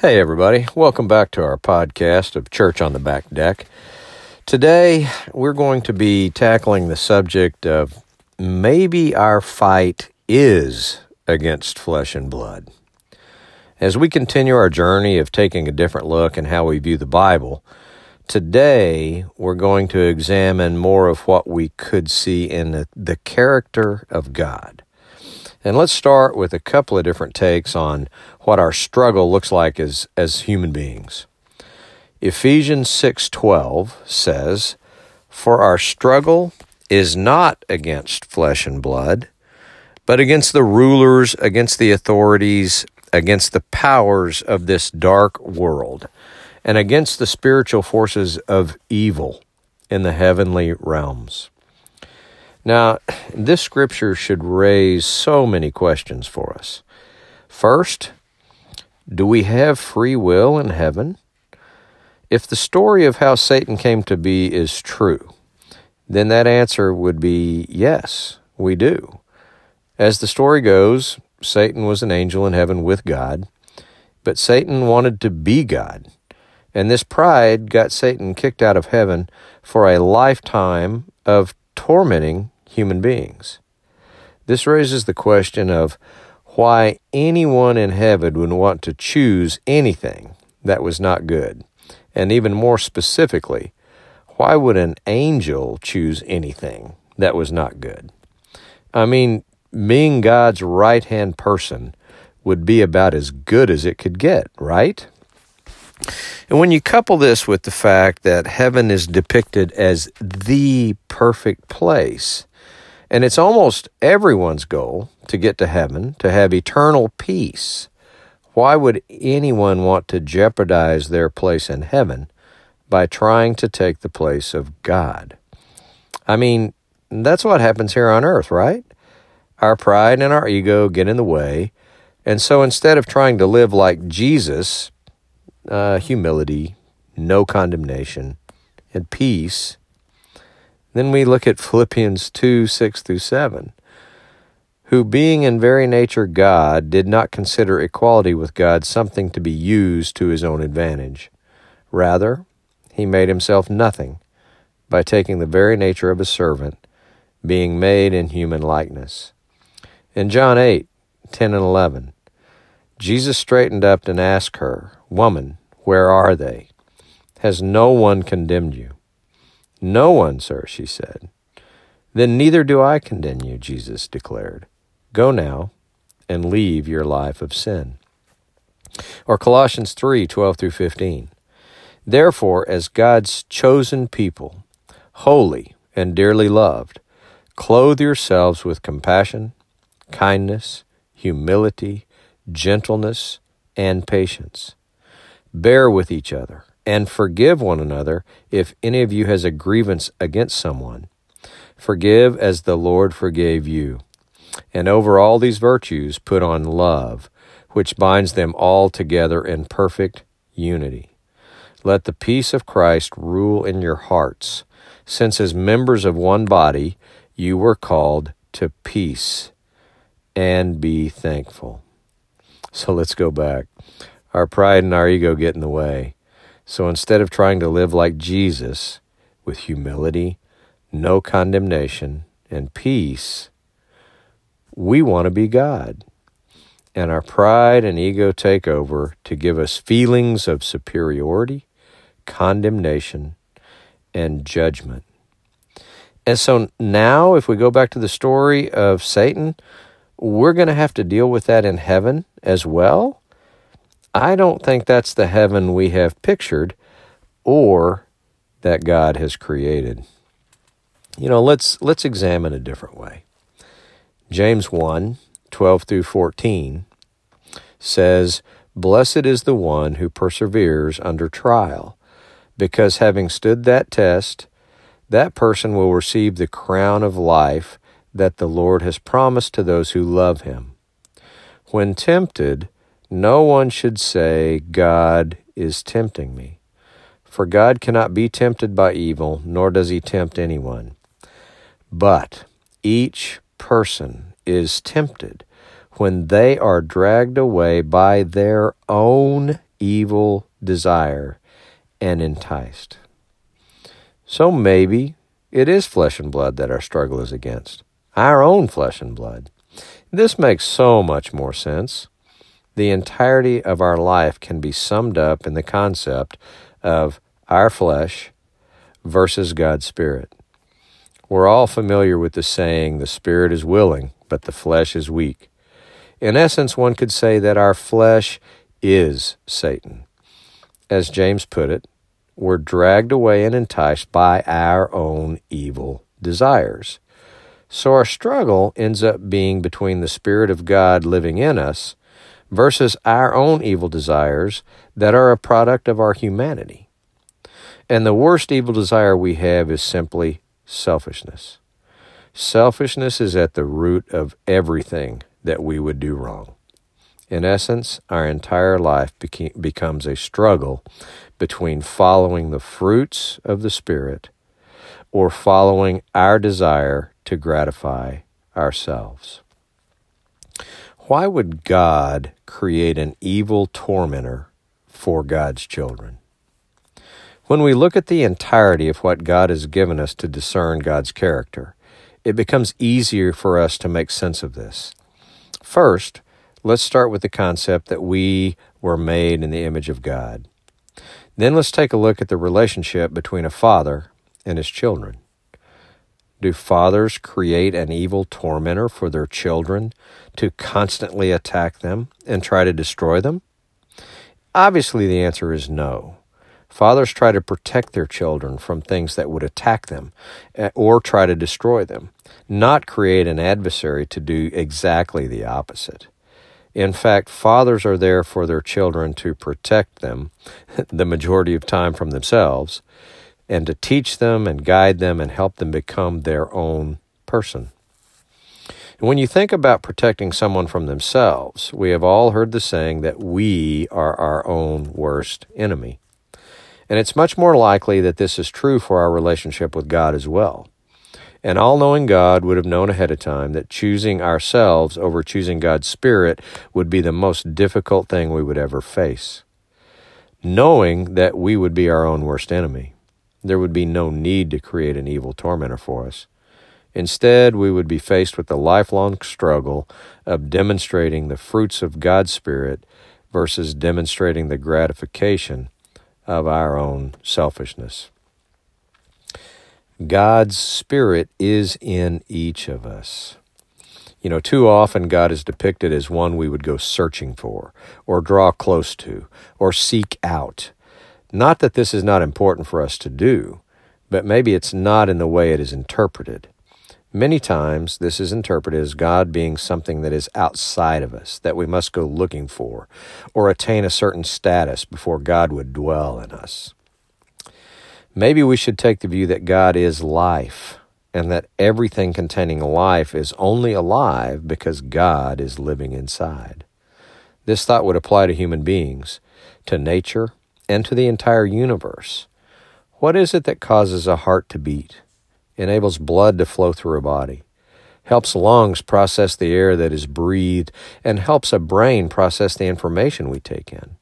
Hey, everybody. Welcome back to our podcast of Church on the Back Deck. Today, we're going to be tackling the subject of maybe our fight is against flesh and blood. As we continue our journey of taking a different look in how we view the Bible, today we're going to examine more of what we could see in the, the character of God. And let's start with a couple of different takes on what our struggle looks like as, as human beings. Ephesians 6:12 says, "For our struggle is not against flesh and blood, but against the rulers, against the authorities, against the powers of this dark world, and against the spiritual forces of evil in the heavenly realms." Now, this scripture should raise so many questions for us. First, do we have free will in heaven? If the story of how Satan came to be is true, then that answer would be yes, we do. As the story goes, Satan was an angel in heaven with God, but Satan wanted to be God. And this pride got Satan kicked out of heaven for a lifetime of tormenting human beings. This raises the question of why anyone in heaven would want to choose anything that was not good. And even more specifically, why would an angel choose anything that was not good? I mean, being God's right hand person would be about as good as it could get, right? And when you couple this with the fact that heaven is depicted as the perfect place, and it's almost everyone's goal to get to heaven, to have eternal peace. Why would anyone want to jeopardize their place in heaven by trying to take the place of God? I mean, that's what happens here on earth, right? Our pride and our ego get in the way. And so instead of trying to live like Jesus, uh, humility, no condemnation, and peace, then we look at Philippians 2 6 through 7. Who, being in very nature God, did not consider equality with God something to be used to his own advantage. Rather, he made himself nothing by taking the very nature of a servant, being made in human likeness. In John 8 10 and 11, Jesus straightened up and asked her, Woman, where are they? Has no one condemned you? No one, sir, she said. Then neither do I condemn you, Jesus declared. Go now and leave your life of sin. Or Colossians 3 12 through 15. Therefore, as God's chosen people, holy and dearly loved, clothe yourselves with compassion, kindness, humility, gentleness, and patience. Bear with each other and forgive one another if any of you has a grievance against someone. Forgive as the Lord forgave you. And over all these virtues, put on love, which binds them all together in perfect unity. Let the peace of Christ rule in your hearts, since as members of one body you were called to peace, and be thankful. So let's go back. Our pride and our ego get in the way. So instead of trying to live like Jesus with humility, no condemnation, and peace, we want to be God. And our pride and ego take over to give us feelings of superiority, condemnation, and judgment. And so now, if we go back to the story of Satan, we're going to have to deal with that in heaven as well. I don't think that's the heaven we have pictured or that God has created. You know, let's let's examine a different way. James 1, 12 through 14 says, Blessed is the one who perseveres under trial, because having stood that test, that person will receive the crown of life that the Lord has promised to those who love him. When tempted, no one should say, God is tempting me. For God cannot be tempted by evil, nor does he tempt anyone. But each person is tempted when they are dragged away by their own evil desire and enticed. So maybe it is flesh and blood that our struggle is against, our own flesh and blood. This makes so much more sense. The entirety of our life can be summed up in the concept of our flesh versus God's Spirit. We're all familiar with the saying, the Spirit is willing, but the flesh is weak. In essence, one could say that our flesh is Satan. As James put it, we're dragged away and enticed by our own evil desires. So our struggle ends up being between the Spirit of God living in us versus our own evil desires that are a product of our humanity. And the worst evil desire we have is simply selfishness. Selfishness is at the root of everything that we would do wrong. In essence, our entire life beca- becomes a struggle between following the fruits of the Spirit or following our desire to gratify ourselves. Why would God create an evil tormentor for God's children? When we look at the entirety of what God has given us to discern God's character, it becomes easier for us to make sense of this. First, let's start with the concept that we were made in the image of God. Then let's take a look at the relationship between a father and his children. Do fathers create an evil tormentor for their children to constantly attack them and try to destroy them? Obviously, the answer is no. Fathers try to protect their children from things that would attack them eh, or try to destroy them, not create an adversary to do exactly the opposite. In fact, fathers are there for their children to protect them the majority of time from themselves and to teach them and guide them and help them become their own person. And when you think about protecting someone from themselves, we have all heard the saying that we are our own worst enemy. And it's much more likely that this is true for our relationship with God as well. An all knowing God would have known ahead of time that choosing ourselves over choosing God's Spirit would be the most difficult thing we would ever face. Knowing that we would be our own worst enemy, there would be no need to create an evil tormentor for us. Instead, we would be faced with the lifelong struggle of demonstrating the fruits of God's Spirit versus demonstrating the gratification of our own selfishness. God's Spirit is in each of us. You know, too often God is depicted as one we would go searching for, or draw close to, or seek out. Not that this is not important for us to do, but maybe it's not in the way it is interpreted. Many times, this is interpreted as God being something that is outside of us, that we must go looking for, or attain a certain status before God would dwell in us. Maybe we should take the view that God is life, and that everything containing life is only alive because God is living inside. This thought would apply to human beings, to nature, and to the entire universe. What is it that causes a heart to beat? enables blood to flow through a body, helps lungs process the air that is breathed, and helps a brain process the information we take in.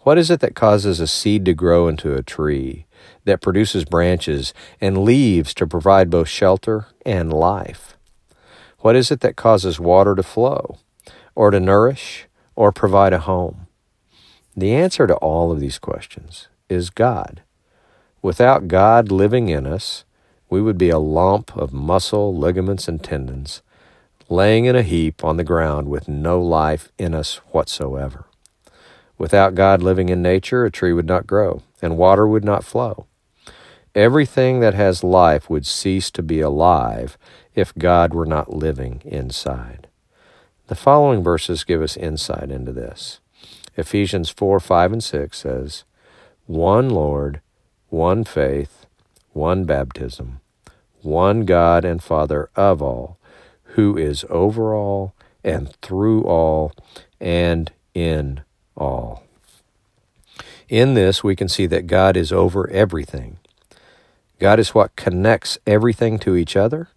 What is it that causes a seed to grow into a tree, that produces branches and leaves to provide both shelter and life? What is it that causes water to flow, or to nourish, or provide a home? The answer to all of these questions is God. Without God living in us, we would be a lump of muscle, ligaments, and tendons, laying in a heap on the ground with no life in us whatsoever. Without God living in nature, a tree would not grow, and water would not flow. Everything that has life would cease to be alive if God were not living inside. The following verses give us insight into this. Ephesians 4 5 and 6 says, One Lord, one faith, one baptism, one God and Father of all, who is over all and through all and in all. In this, we can see that God is over everything. God is what connects everything to each other,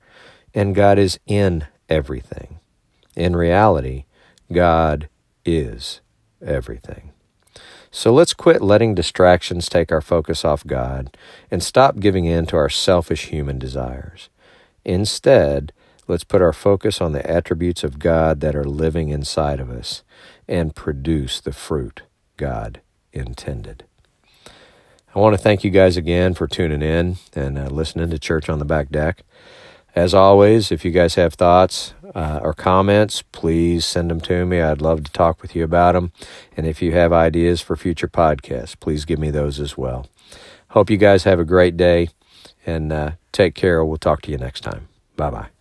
and God is in everything. In reality, God is everything. So let's quit letting distractions take our focus off God and stop giving in to our selfish human desires. Instead, let's put our focus on the attributes of God that are living inside of us and produce the fruit God intended. I want to thank you guys again for tuning in and uh, listening to Church on the Back Deck. As always, if you guys have thoughts uh, or comments, please send them to me. I'd love to talk with you about them. And if you have ideas for future podcasts, please give me those as well. Hope you guys have a great day and uh, take care. We'll talk to you next time. Bye bye.